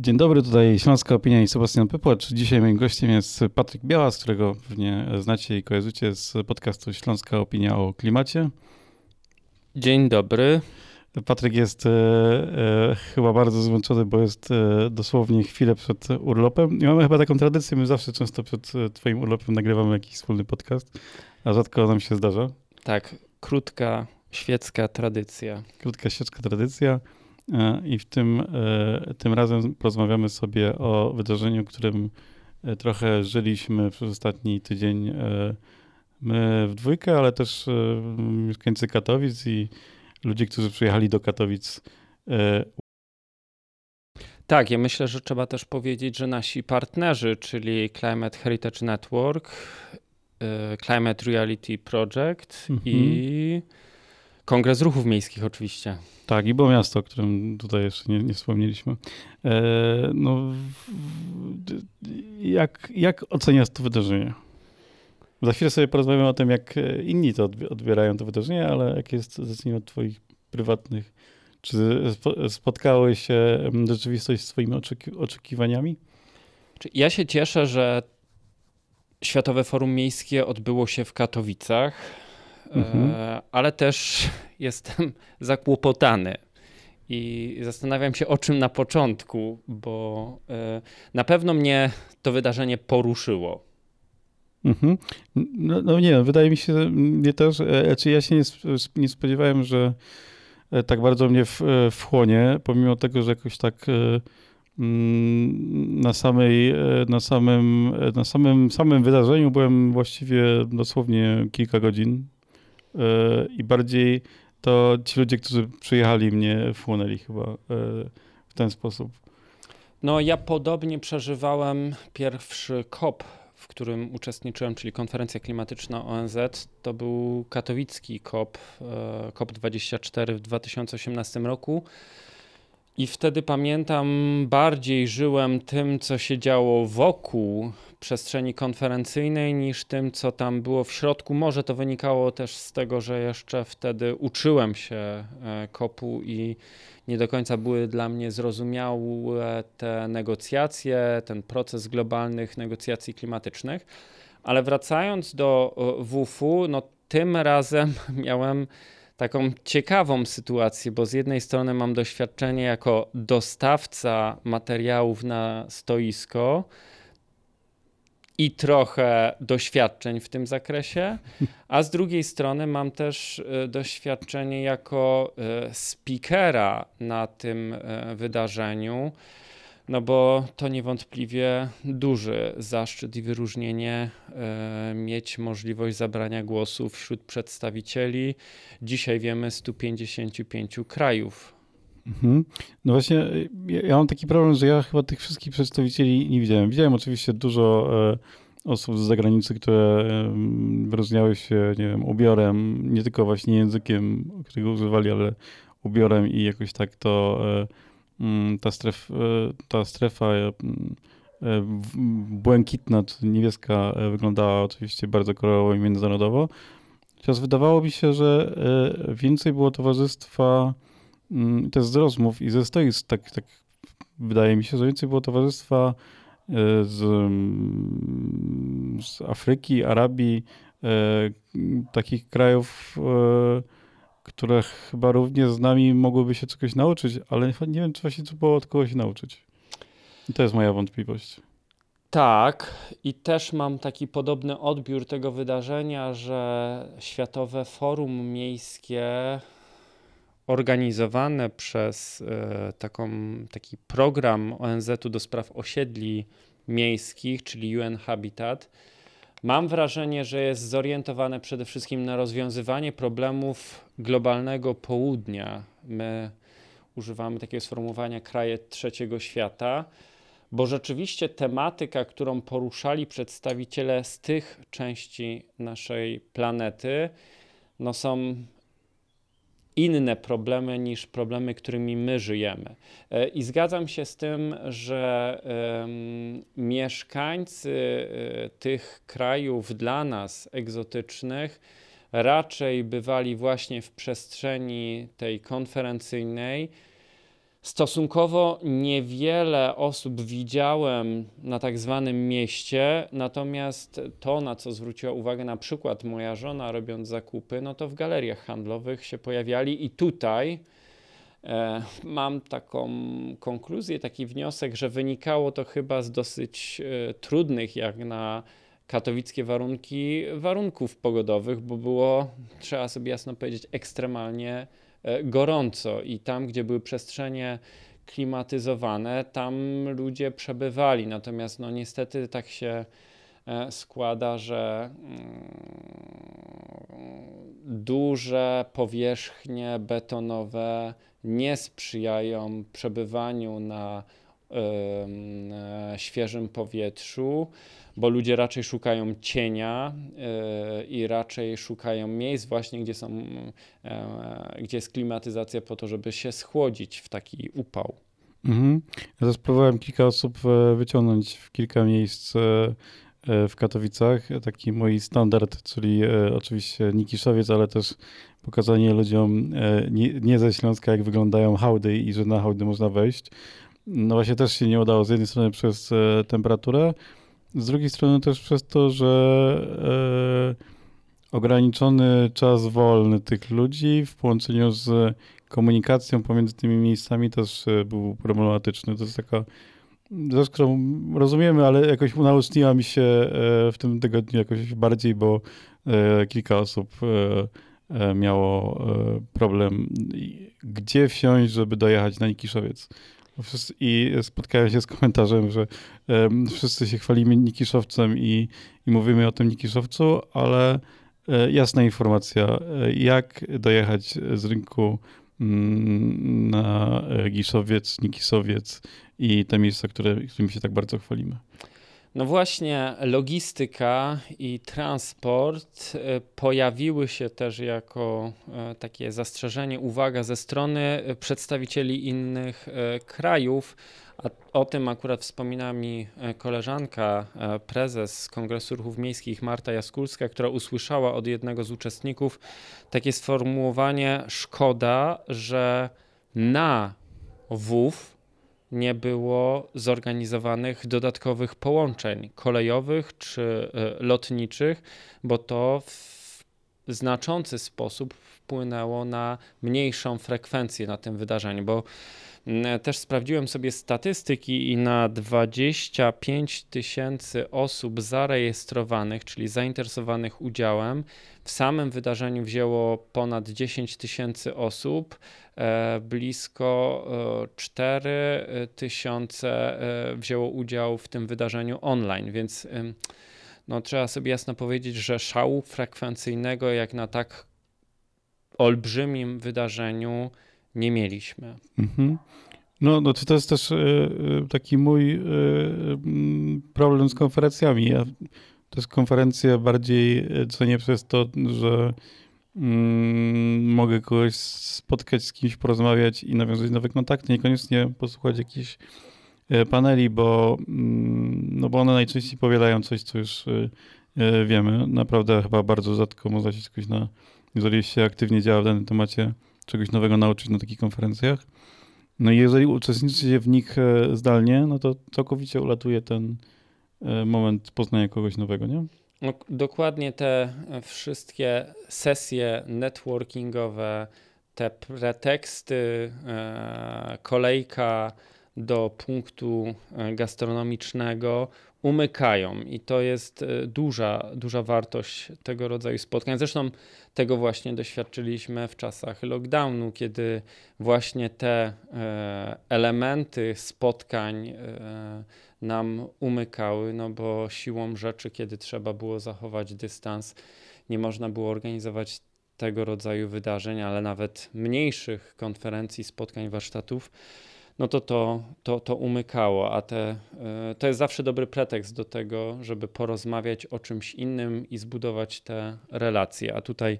Dzień dobry, tutaj Śląska Opinia i Sebastian Pypłacz. Dzisiaj moim gościem jest Patryk Białas, którego pewnie znacie i kojarzycie z podcastu Śląska Opinia o klimacie. Dzień dobry. Patryk jest e, e, chyba bardzo zmęczony, bo jest e, dosłownie chwilę przed urlopem. I mamy chyba taką tradycję, my zawsze często przed e, twoim urlopem nagrywamy jakiś wspólny podcast, a rzadko nam się zdarza. Tak, krótka świecka tradycja. Krótka świecka tradycja. E, I w tym, e, tym razem porozmawiamy sobie o wydarzeniu, którym e, trochę żyliśmy przez ostatni tydzień my w dwójkę, ale też mieszkańcy Katowic i ludzie, którzy przyjechali do Katowic. Tak, ja myślę, że trzeba też powiedzieć, że nasi partnerzy, czyli Climate Heritage Network, Climate Reality Project mhm. i Kongres Ruchów Miejskich oczywiście. Tak, i było miasto, o którym tutaj jeszcze nie, nie wspomnieliśmy. E, no, jak, jak oceniasz to wydarzenie? Za chwilę sobie porozmawiamy o tym, jak inni to odbierają to wydarzenie, ale jak jest, zacznijmy od twoich prywatnych. Czy spotkały się rzeczywistość z twoimi oczeki oczekiwaniami? Ja się cieszę, że Światowe Forum Miejskie odbyło się w Katowicach, mhm. E, ale też jestem zakłopotany. I zastanawiam się o czym na początku, bo e, na pewno mnie to wydarzenie poruszyło. Mhm. No, no, nie, wydaje mi się, mnie też, e, znaczy ja się nie, nie spodziewałem, że tak bardzo mnie w, wchłonie, pomimo tego, że jakoś tak mm, na samej, na samym, na samym, samym wydarzeniu byłem właściwie dosłownie kilka godzin i bardziej to ci ludzie, którzy przyjechali, mnie wchłonęli chyba e, w ten sposób. No, ja podobnie przeżywałem pierwszy COP, w którym uczestniczyłem, czyli konferencja klimatyczna ONZ. To był katowicki COP, e, COP24 w 2018 roku. I wtedy pamiętam, bardziej żyłem tym, co się działo wokół przestrzeni konferencyjnej, niż tym, co tam było w środku. Może to wynikało też z tego, że jeszcze wtedy uczyłem się e, kopu i nie do końca były dla mnie zrozumiałe te negocjacje, ten proces globalnych negocjacji klimatycznych. Ale wracając do e, WUF-u, no tym razem miałem taką ciekawą sytuację, bo z jednej strony mam doświadczenie jako dostawca materiałów na stoisko i trochę doświadczeń w tym zakresie, a z drugiej strony mam też e, doświadczenie jako e, speakera na tym e, wydarzeniu. No bo to niewątpliwie duży zaszczyt i wyróżnienie mieć możliwość zabrania głosu wśród przedstawicieli. Dzisiaj wiemy 155 krajów. Mhm. No właśnie, ja, ja, mam taki problem, że ja chyba tych wszystkich przedstawicieli nie widziałem. Widziałem oczywiście dużo e, osób z zagranicy, które wyróżniały się, nie wiem, ubiorem, nie tylko właśnie językiem, którego używali, ale ubiorem i jakoś tak to e, Mm, ta, stref, e, ta strefa błękitna czy niebieska wyglądała oczywiście bardzo kolorowo i międzynarodowo. Teraz wydawało mi się, że więcej było towarzystwa, też z rozmów i ze stoisk, tak, tak wydaje mi się, że więcej było towarzystwa z, z Afryki, Arabii, takich krajów, które chyba również z nami mogłyby się czegoś nauczyć, ale nie wiem, czy właśnie co było od kogoś nauczyć. I to jest moja wątpliwość. Tak, i też mam taki podobny odbiór tego wydarzenia, że Światowe Forum Miejskie organizowane przez y, taką, taki program ONZ-u do spraw osiedli miejskich, czyli UN Habitat, Mam wrażenie, że jest zorientowane przede wszystkim na rozwiązywanie problemów globalnego południa. My używamy takiego sformułowania kraje trzeciego świata, bo rzeczywiście tematyka, którą poruszali przedstawiciele z tych części naszej planety, no są inne problemy niż problemy, którymi my żyjemy. E, I zgadzam się z tym, że mieszkańcy e, tych krajów dla nas egzotycznych raczej bywali właśnie w przestrzeni tej konferencyjnej Stosunkowo niewiele osób widziałem na tak zwanym mieście, natomiast to, na co zwróciła uwagę na przykład moja żona robiąc zakupy, no to w galeriach handlowych się pojawiali i tutaj e, mam taką konkluzję, taki wniosek, że wynikało to chyba z dosyć e, trudnych, jak na katowickie warunki, warunków pogodowych, bo było, trzeba sobie jasno powiedzieć, ekstremalnie gorąco i tam, gdzie były przestrzenie klimatyzowane, tam ludzie przebywali. Natomiast no niestety tak się e, składa, że mm, duże powierzchnie betonowe nie sprzyjają przebywaniu na e, świeżym powietrzu bo ludzie raczej szukają cienia yy, i raczej szukają miejsc właśnie, gdzie, są, yy, gdzie jest klimatyzacja po to, żeby się schłodzić w taki upał. Mhm. Ja spróbowałem kilka osób e, wyciągnąć w kilka miejsc w Katowicach. Taki mój standard, czyli oczywiście Nikiszowiec, ale też pokazanie ludziom nie ze Śląska, jak wyglądają hałdy i że na hałdy można wejść. No właśnie też się nie udało z jednej strony przez temperaturę, z drugiej strony też przez to, że e, ograniczony czas wolny tych ludzi w połączeniu z komunikacją pomiędzy tymi miejscami też e, był problematyczny. To jest taka rzecz, którą rozumiemy, ale jakoś unaoczniła mi się e, w tym tygodniu jakoś bardziej, bo e, kilka osób e, miało problem, gdzie wsiąść, żeby dojechać na Nikiszowiec. I spotkałem się z komentarzem, że um, wszyscy się chwalimy Nikiszowcem i, i mówimy o tym Nikiszowcu, ale e, jasna informacja, e, jak dojechać z rynku mm, na Giszowiec, Nikisowiec i te miejsca, które, którymi się tak bardzo chwalimy. No właśnie, logistyka i transport e, pojawiły się też jako e, takie zastrzeżenie, uwaga ze strony e, przedstawicieli innych krajów. A o tym akurat wspomina mi koleżanka, prezes Kongresu Ruchów Miejskich Marta Jaskulska, która usłyszała od jednego z uczestników takie sformułowanie: Szkoda, że na WUF nie było zorganizowanych dodatkowych połączeń kolejowych czy e, lotniczych, bo to w znaczący sposób wpłynęło na mniejszą frekwencję na tym wydarzeniu, bo też sprawdziłem sobie statystyki i na 25 tysięcy osób zarejestrowanych, czyli zainteresowanych udziałem, w samym wydarzeniu wzięło ponad 10 tysięcy osób, e, blisko 4 e, tysiące e, wzięło udział w tym wydarzeniu online, więc no, trzeba sobie jasno powiedzieć, że szału frekwencyjnego jak na tak olbrzymim wydarzeniu nie mieliśmy. Mhm. No, no to jest też taki mój problem z konferencjami. Ja to jest konferencja bardziej cenię przez to, że mm, mogę kogoś spotkać, z kimś porozmawiać i nawiązać nowe kontakty, niekoniecznie posłuchać jakichś paneli, bo, mm, no bo one najczęściej powielają coś, co już wiemy. Naprawdę chyba bardzo rzadko można się czegoś na, jeżeli się aktywnie działa w danym temacie, czegoś nowego nauczyć na takich konferencjach. No i jeżeli uczestniczycie w nich zdalnie, no to całkowicie ulatuje ten, E, moment poznania kogoś nowego, nie? No, dokładnie te wszystkie sesje networkingowe, te preteksty, e, kolejka do punktu e, gastronomicznego umykają i to jest duża, duża wartość tego rodzaju spotkań. Zresztą tego właśnie doświadczyliśmy w czasach lockdownu, kiedy właśnie te elementy spotkań nam umykały, no bo siłą rzeczy, kiedy trzeba było zachować dystans, nie można było organizować tego rodzaju wydarzeń, ale nawet mniejszych konferencji, spotkań, warsztatów, no to to, to, to umykało, a te, e, to jest zawsze dobry pretekst do tego, żeby porozmawiać o czymś innym i zbudować te relacje. A tutaj,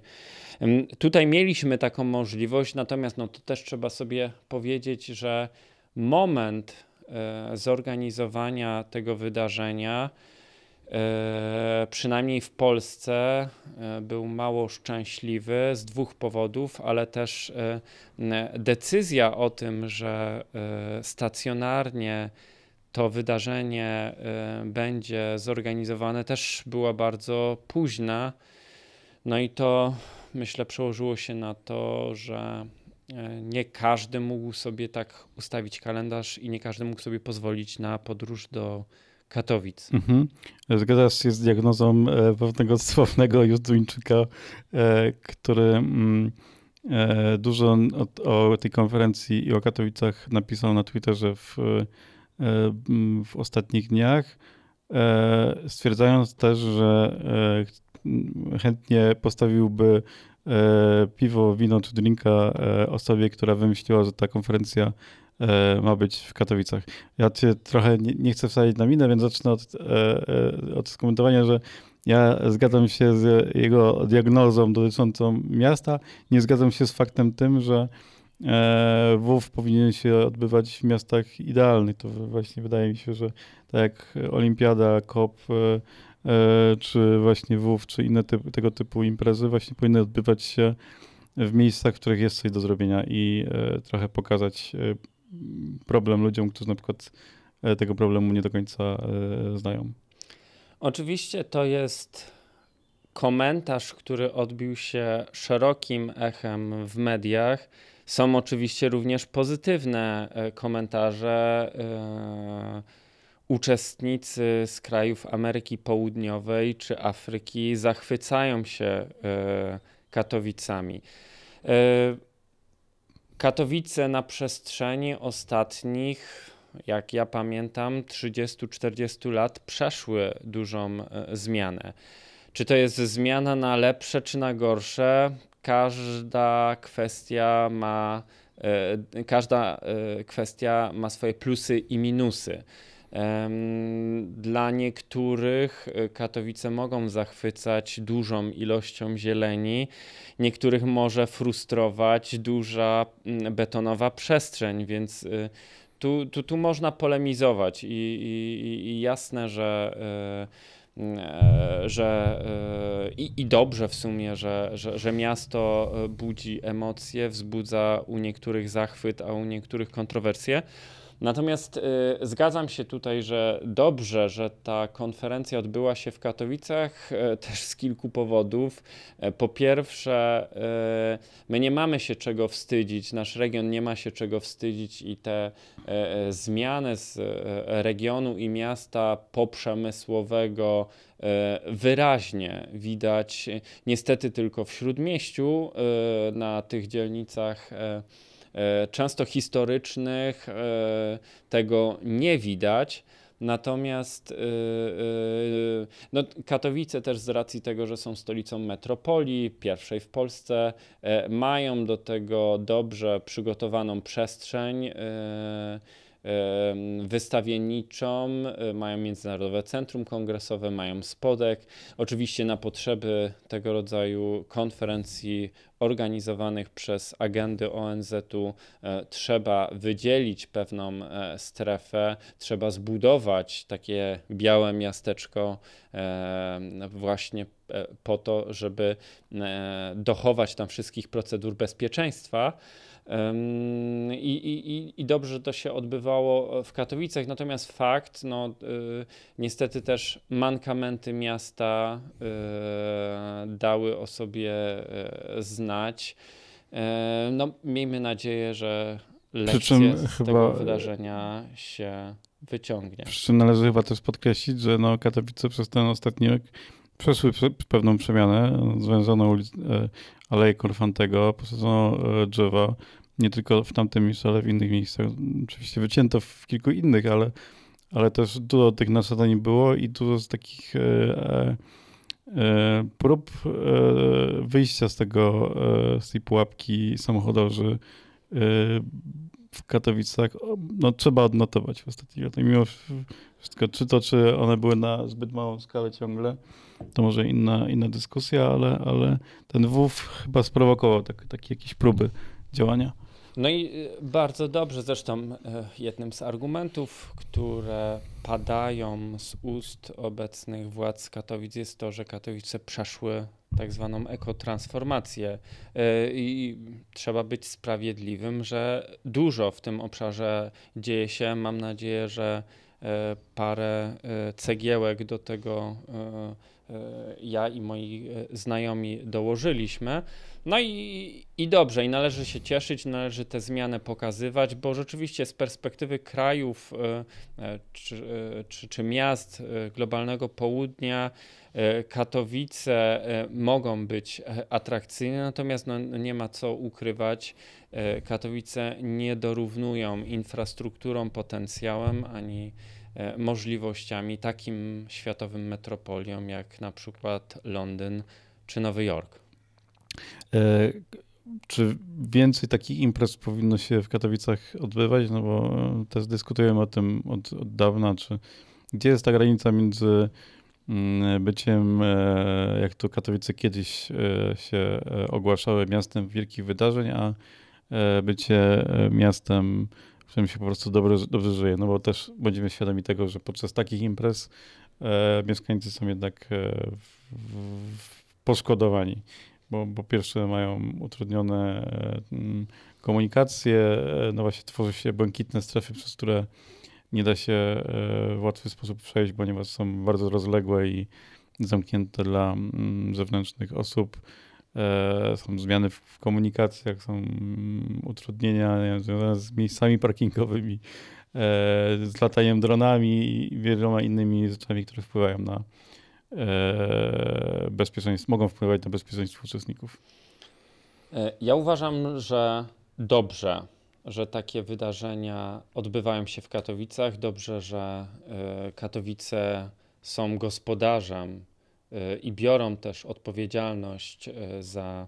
tutaj mieliśmy taką możliwość, natomiast no to też trzeba sobie powiedzieć, że moment E, zorganizowania tego wydarzenia przynajmniej w Polsce był mało szczęśliwy z dwóch powodów, ale też decyzja o tym, że stacjonarnie to wydarzenie będzie zorganizowane, też była bardzo późna. No i to myślę przełożyło się na to, że e, nie każdy mógł sobie tak ustawić kalendarz i nie każdy mógł sobie pozwolić na podróż do Katowic. Mhm. Zgadzasz się z diagnozą e, pewnego sławnego Juzduńczyka, e, który mm, dużo o, tej konferencji i o Katowicach napisał na Twitterze w, w ostatnich dniach, stwierdzając też, że chętnie postawiłby e, piwo, wino czy drinka e, osobie, która wymyśliła, że ta konferencja e, ma być w Katowicach. Ja cię trochę nie, nie chcę wsadzić na minę, więc zacznę od, od skomentowania, że ja zgadzam się z jego diagnozą dotyczącą miasta. Nie zgadzam się z faktem tym, że WUF powinien się odbywać w miastach idealnych. To właśnie wydaje mi się, że tak jak Olimpiada, COP, E, czy właśnie WUF, czy inne tego typu imprezy właśnie powinny odbywać się w miejscach, w których jest coś do zrobienia i e, trochę pokazać e, problem ludziom, którzy na przykład tego problemu nie do końca znają. Oczywiście to jest komentarz, który odbił się szerokim echem w mediach. Są oczywiście również pozytywne komentarze uczestnicy z krajów Ameryki Południowej czy Afryki zachwycają się e, Katowicami. E, Katowice na przestrzeni ostatnich, jak ja pamiętam, 30-40 lat przeszły dużą e, zmianę. Czy to jest zmiana na lepsze czy na gorsze? Każda kwestia ma, każda kwestia ma swoje plusy i minusy. Dla niektórych e, Katowice mogą zachwycać dużą ilością zieleni, niektórych może frustrować duża betonowa przestrzeń, więc e, tu, tu, tu można polemizować i, i, i jasne, że e, że i, i, dobrze w sumie, że, że, że miasto budzi emocje, wzbudza u niektórych zachwyt, a u niektórych kontrowersje. Natomiast y, zgadzam się tutaj, że dobrze, że ta konferencja odbyła się w Katowicach y, też z kilku powodów. Y, po pierwsze, y, my nie mamy się czego wstydzić, nasz region nie ma się czego wstydzić i te y, y, zmiany z regionu i miasta poprzemysłowego wyraźnie widać niestety tylko w śródmieściu na tych dzielnicach E, często historycznych e, tego nie widać. Natomiast e, no, Katowice też z racji tego, że są stolicą metropolii, pierwszej w Polsce, mają do tego dobrze przygotowaną przestrzeń wystawienniczą, e, mają Międzynarodowe Centrum Kongresowe, mają Spodek. Oczywiście na potrzeby tego rodzaju konferencji organizowanych przez agendy ONZ-u e, trzeba wydzielić pewną e, strefę, trzeba zbudować takie białe miasteczko właśnie po to, żeby dochować tam wszystkich procedur bezpieczeństwa. I, i, I dobrze, że to się odbywało w Katowicach, natomiast fakt, no y, niestety też mankamenty miasta y, dały o sobie znać. No, miejmy nadzieję, że lekcje z chyba, tego wydarzenia się wyciągnie. Przy czym należy chyba też podkreślić, że no, Katowice przez ten ostatni rok przeszły pewną przemianę. Ulic, e, Aleję Korfantego, posadzono e, drzewa, nie tylko w tamtym miejscu, ale w innych miejscach. Oczywiście wycięto w kilku innych, ale, ale też dużo tych nasadań było i dużo z takich e, e, prób e, wyjścia z tego, e, z tej pułapki samochodorzy e, w Katowicach no, trzeba odnotować w ostatnich latach. Mimo wszystko, czy to, czy one były na zbyt małą skalę ciągle, to może inna, inna dyskusja, ale, ale ten WUF chyba sprowokował tak, takie jakieś próby działania. No i bardzo dobrze, zresztą jednym z argumentów, które padają z ust obecnych władz Katowic jest to, że Katowice przeszły tak zwaną ekotransformację. E, I trzeba być sprawiedliwym, że dużo w tym obszarze dzieje się. Mam nadzieję, że parę e, cegiełek do tego ja i moi znajomi dołożyliśmy. No i, i dobrze, i należy się cieszyć, należy te zmiany pokazywać, bo rzeczywiście z perspektywy krajów czy, czy, czy miast globalnego południa, E, Katowice e, mogą być e, atrakcyjne, natomiast no, no, nie ma co ukrywać. Katowice nie dorównują infrastrukturą, potencjałem ani możliwościami takim światowym metropoliom jak na przykład Londyn czy Nowy Jork. E, czy więcej takich imprez powinno się w Katowicach odbywać? No bo też dyskutujemy o tym od, od dawna, czy gdzie jest ta granica między byciem, e, jak to Katowice kiedyś e, się e, ogłaszały, miastem wielkich wydarzeń, a bycie miastem, w którym się po prostu dobrze, dobrze żyje. No bo też będziemy świadomi tego, że podczas takich imprez mieszkańcy są jednak poszkodowani, bo po pierwsze mają utrudnione komunikacje, no właśnie tworzy się błękitne strefy, przez które nie da się e, w łatwy sposób przejść, ponieważ są bardzo rozległe i zamknięte dla mm, zewnętrznych osób. E, są zmiany w komunikacjach, są mm, utrudnienia związane z miejscami parkingowymi, e, z lataniem dronami i wieloma innymi rzeczami, które wpływają na bezpieczeństwo, mogą wpływać na bezpieczeństwo uczestników. Ja uważam, że dobrze że takie wydarzenia odbywają się w Katowicach. Dobrze, że e, Katowice są gospodarzem e, i biorą też odpowiedzialność e, za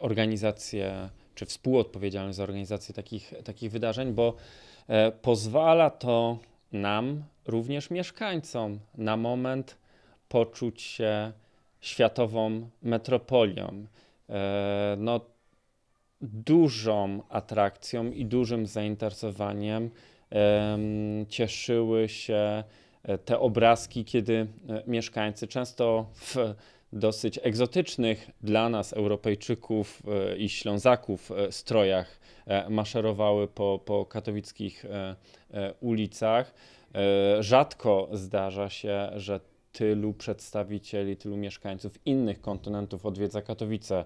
organizację, czy współodpowiedzialność za organizację takich, takich wydarzeń, bo pozwala to nam, również mieszkańcom, na moment poczuć się światową metropolią. No, dużą atrakcją i dużym zainteresowaniem cieszyły się e, te obrazki, kiedy e, mieszkańcy często w dosyć egzotycznych dla nas, Europejczyków e, i Ślązaków, strojach maszerowały po, po katowickich ulicach. Rzadko zdarza się, że tylu przedstawicieli, tylu mieszkańców innych kontynentów odwiedza Katowice.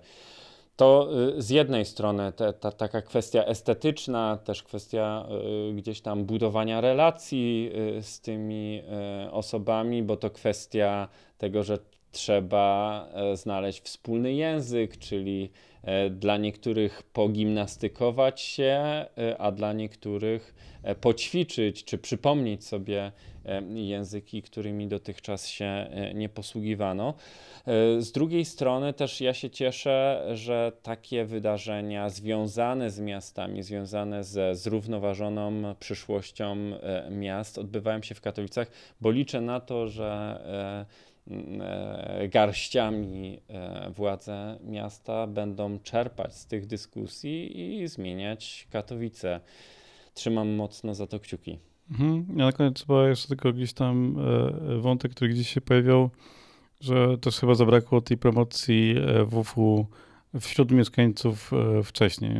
To y, z jednej strony ta, taka kwestia estetyczna, też kwestia y, gdzieś tam budowania relacji y, z tymi osobami, bo to kwestia tego, że trzeba e, znaleźć wspólny język, czyli e, dla niektórych pogimnastykować się, e, a dla niektórych poćwiczyć czy przypomnieć sobie języki, którymi dotychczas się nie posługiwano. Z drugiej strony też ja się cieszę, że takie wydarzenia związane z miastami, związane ze zrównoważoną przyszłością miast odbywają się w Katowicach, bo liczę na to, że garściami e, władze miasta będą czerpać z tych dyskusji i zmieniać Katowice. Trzymam mocno za to kciuki. Mhm. Ja na koniec trzeba jeszcze tylko gdzieś tam e, wątek, który gdzieś się pojawiał, że też chyba zabrakło tej promocji WFU wśród mieszkańców wcześniej.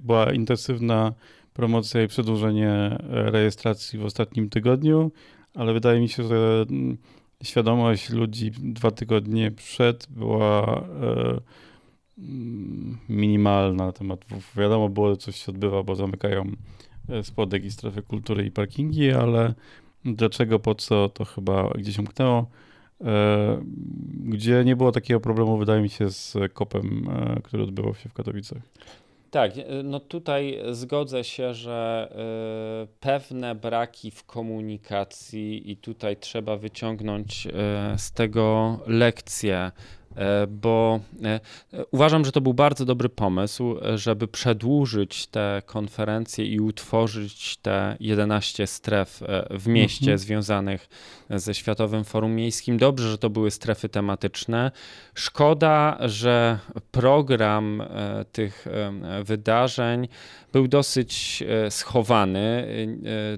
Była intensywna promocja i przedłużenie rejestracji w ostatnim tygodniu, ale wydaje mi się, że mm, świadomość ludzi dwa tygodnie przed była e, minimalna na temat. Wiadomo było, coś się odbywa, bo zamykają e, spodek i strefy kultury i parkingi, ale dlaczego, po co, to chyba gdzieś umknęło. E, gdzie nie było takiego problemu, wydaje mi się, z kopem, który odbywał się w Katowicach. Tak, e, no tutaj zgodzę się, że y, pewne braki w komunikacji i tutaj trzeba wyciągnąć y, z tego lekcje. E, bo e, uważam, że to był bardzo dobry pomysł, żeby przedłużyć te konferencje i utworzyć te 11 stref e, w mieście mhm. związanych ze Światowym Forum Miejskim. Dobrze, że to były strefy tematyczne. Szkoda, że program tych wydarzeń był dosyć schowany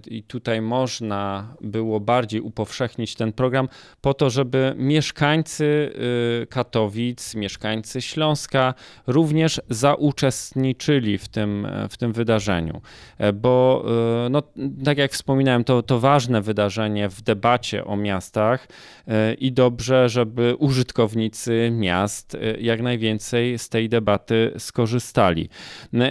i tutaj można było bardziej upowszechnić ten program po to, żeby mieszkańcy Katowic, mieszkańcy Śląska również zauczestniczyli w tym, w tym wydarzeniu. E, bo, e, no, tak jak wspominałem, to, to ważne wydarzenie w debacie o miastach e, i dobrze, żeby użytkownicy miast jak najwięcej z tej debaty skorzystali.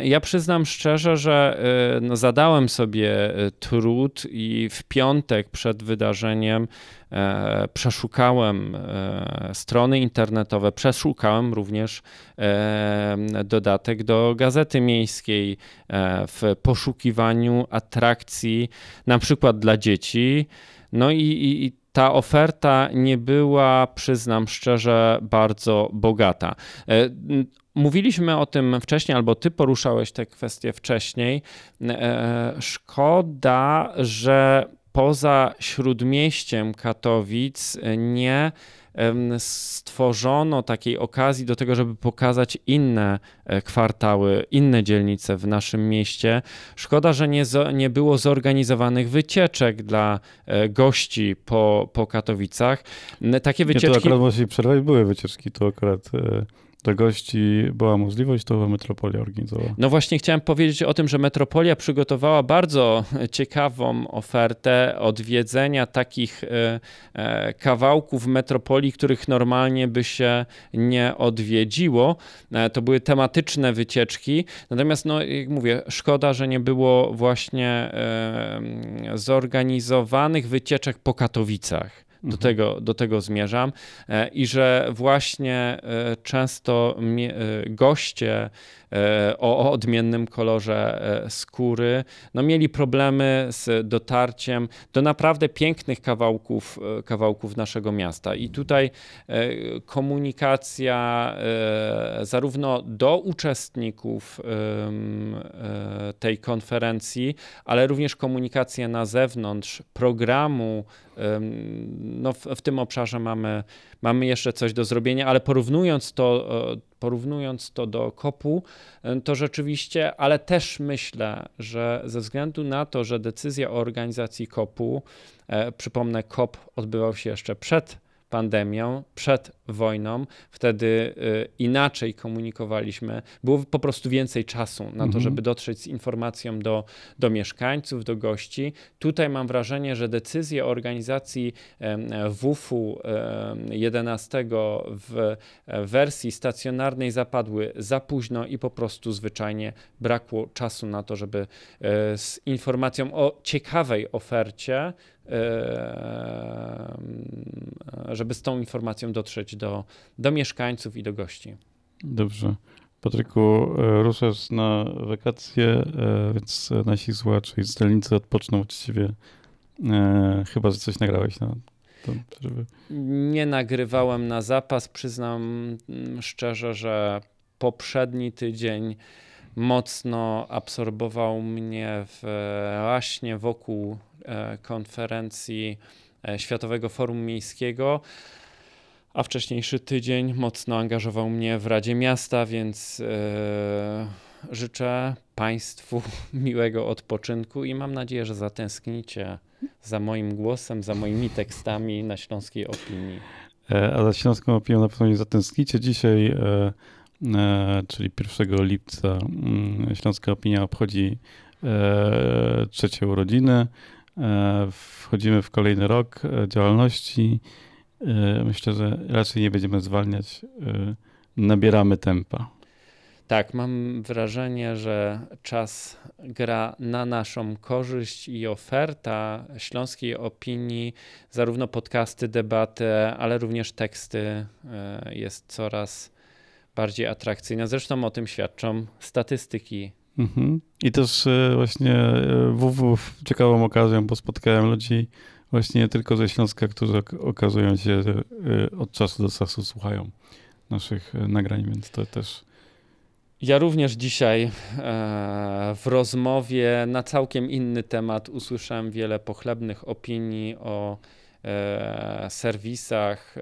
Ja przyznam szczerze, że no, zadałem sobie trud i w piątek przed wydarzeniem przeszukałem e, strony internetowe, przeszukałem również e, dodatek do Gazety Miejskiej w poszukiwaniu atrakcji, na przykład dla dzieci. No i, i ta oferta nie była, przyznam szczerze, bardzo bogata. Mówiliśmy o tym wcześniej, albo ty poruszałeś te kwestie wcześniej. Szkoda, że poza śródmieściem Katowic nie stworzono takiej okazji do tego, żeby pokazać inne e, kwartały, inne dzielnice w naszym mieście. Szkoda, że nie, nie było zorganizowanych wycieczek dla e, gości po, po Katowicach. Takie wycieczki... Nie, to akurat musi przerwać, były wycieczki, to akurat dla gości była możliwość, to Metropolia organizowała. No właśnie chciałem powiedzieć o tym, że Metropolia przygotowała bardzo ciekawą ofertę odwiedzenia takich e, e, kawałków Metropolii, których normalnie by się nie odwiedziło. E, to były tematyczne wycieczki, natomiast no jak mówię, szkoda, że nie było właśnie zorganizowanych wycieczek po Katowicach. Do, mhm. tego, do tego zmierzam e, i że właśnie e, często e, goście o odmiennym kolorze skóry no mieli problemy z dotarciem do naprawdę pięknych kawałków, kawałków naszego miasta. I tutaj komunikacja zarówno do uczestników tej konferencji, ale również komunikacja na zewnątrz programu no w, w, tym obszarze mamy, mamy jeszcze coś do zrobienia, ale porównując to, porównując to do kopu, to rzeczywiście, ale też myślę, że ze względu na to, że decyzja o organizacji kopu, e, przypomnę, kop odbywał się jeszcze przed pandemią, przed wojną, wtedy y, inaczej komunikowaliśmy. Było po prostu więcej czasu na to, mhm. żeby dotrzeć z informacją do, do mieszkańców, do gości. Tutaj mam wrażenie, że decyzje o organizacji WUF-u 11 w wersji stacjonarnej zapadły za późno i po prostu zwyczajnie brakło czasu na to, żeby e, z informacją o ciekawej ofercie żeby z tą informacją dotrzeć do, do mieszkańców i do gości. Dobrze. Patryku, e, ruszasz na wakacje, e, więc nasi słuchacze i zdalnicy odpoczną od ciebie. E, chyba, że coś nagrałeś na żeby... Nie nagrywałem na zapas. Przyznam mm, szczerze, że poprzedni tydzień mocno absorbował mnie właśnie wokół konferencji e, Światowego Forum Miejskiego, a wcześniejszy tydzień mocno angażował mnie w Radzie Miasta, więc e, życzę Państwu miłego odpoczynku i mam nadzieję, że zatęsknicie za moim głosem, za moimi tekstami na Śląskiej Opinii. A za Śląską Opinią na pewno nie zatęsknicie. Dzisiaj, czyli 1 lipca, mm, Śląska Opinia obchodzi trzecie urodziny. E, wchodzimy w kolejny rok e, działalności. E, myślę, że raczej nie będziemy zwalniać. Nabieramy tempa. Tak, mam wrażenie, że czas gra na naszą korzyść i oferta śląskiej opinii, zarówno podcasty, debaty, ale również teksty jest coraz bardziej atrakcyjna. Zresztą o tym świadczą statystyki Mhm. I też e, właśnie WW e, ciekawą okazją, bo spotkałem ludzi właśnie nie tylko ze Śląska, którzy okazują się, e, od czasu do czasu słuchają naszych nagrań, więc to też ja również dzisiaj w rozmowie na całkiem inny temat usłyszałem wiele pochlebnych opinii o serwisach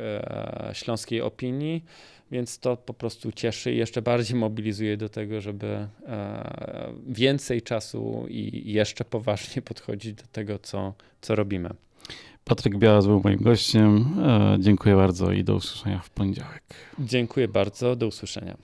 śląskiej opinii, więc to po prostu cieszy i jeszcze bardziej mobilizuje do tego, żeby więcej czasu i jeszcze poważnie podchodzić do tego, co, co robimy. Patryk Białas był moim gościem. Dziękuję bardzo i do usłyszenia w poniedziałek. Dziękuję bardzo, do usłyszenia.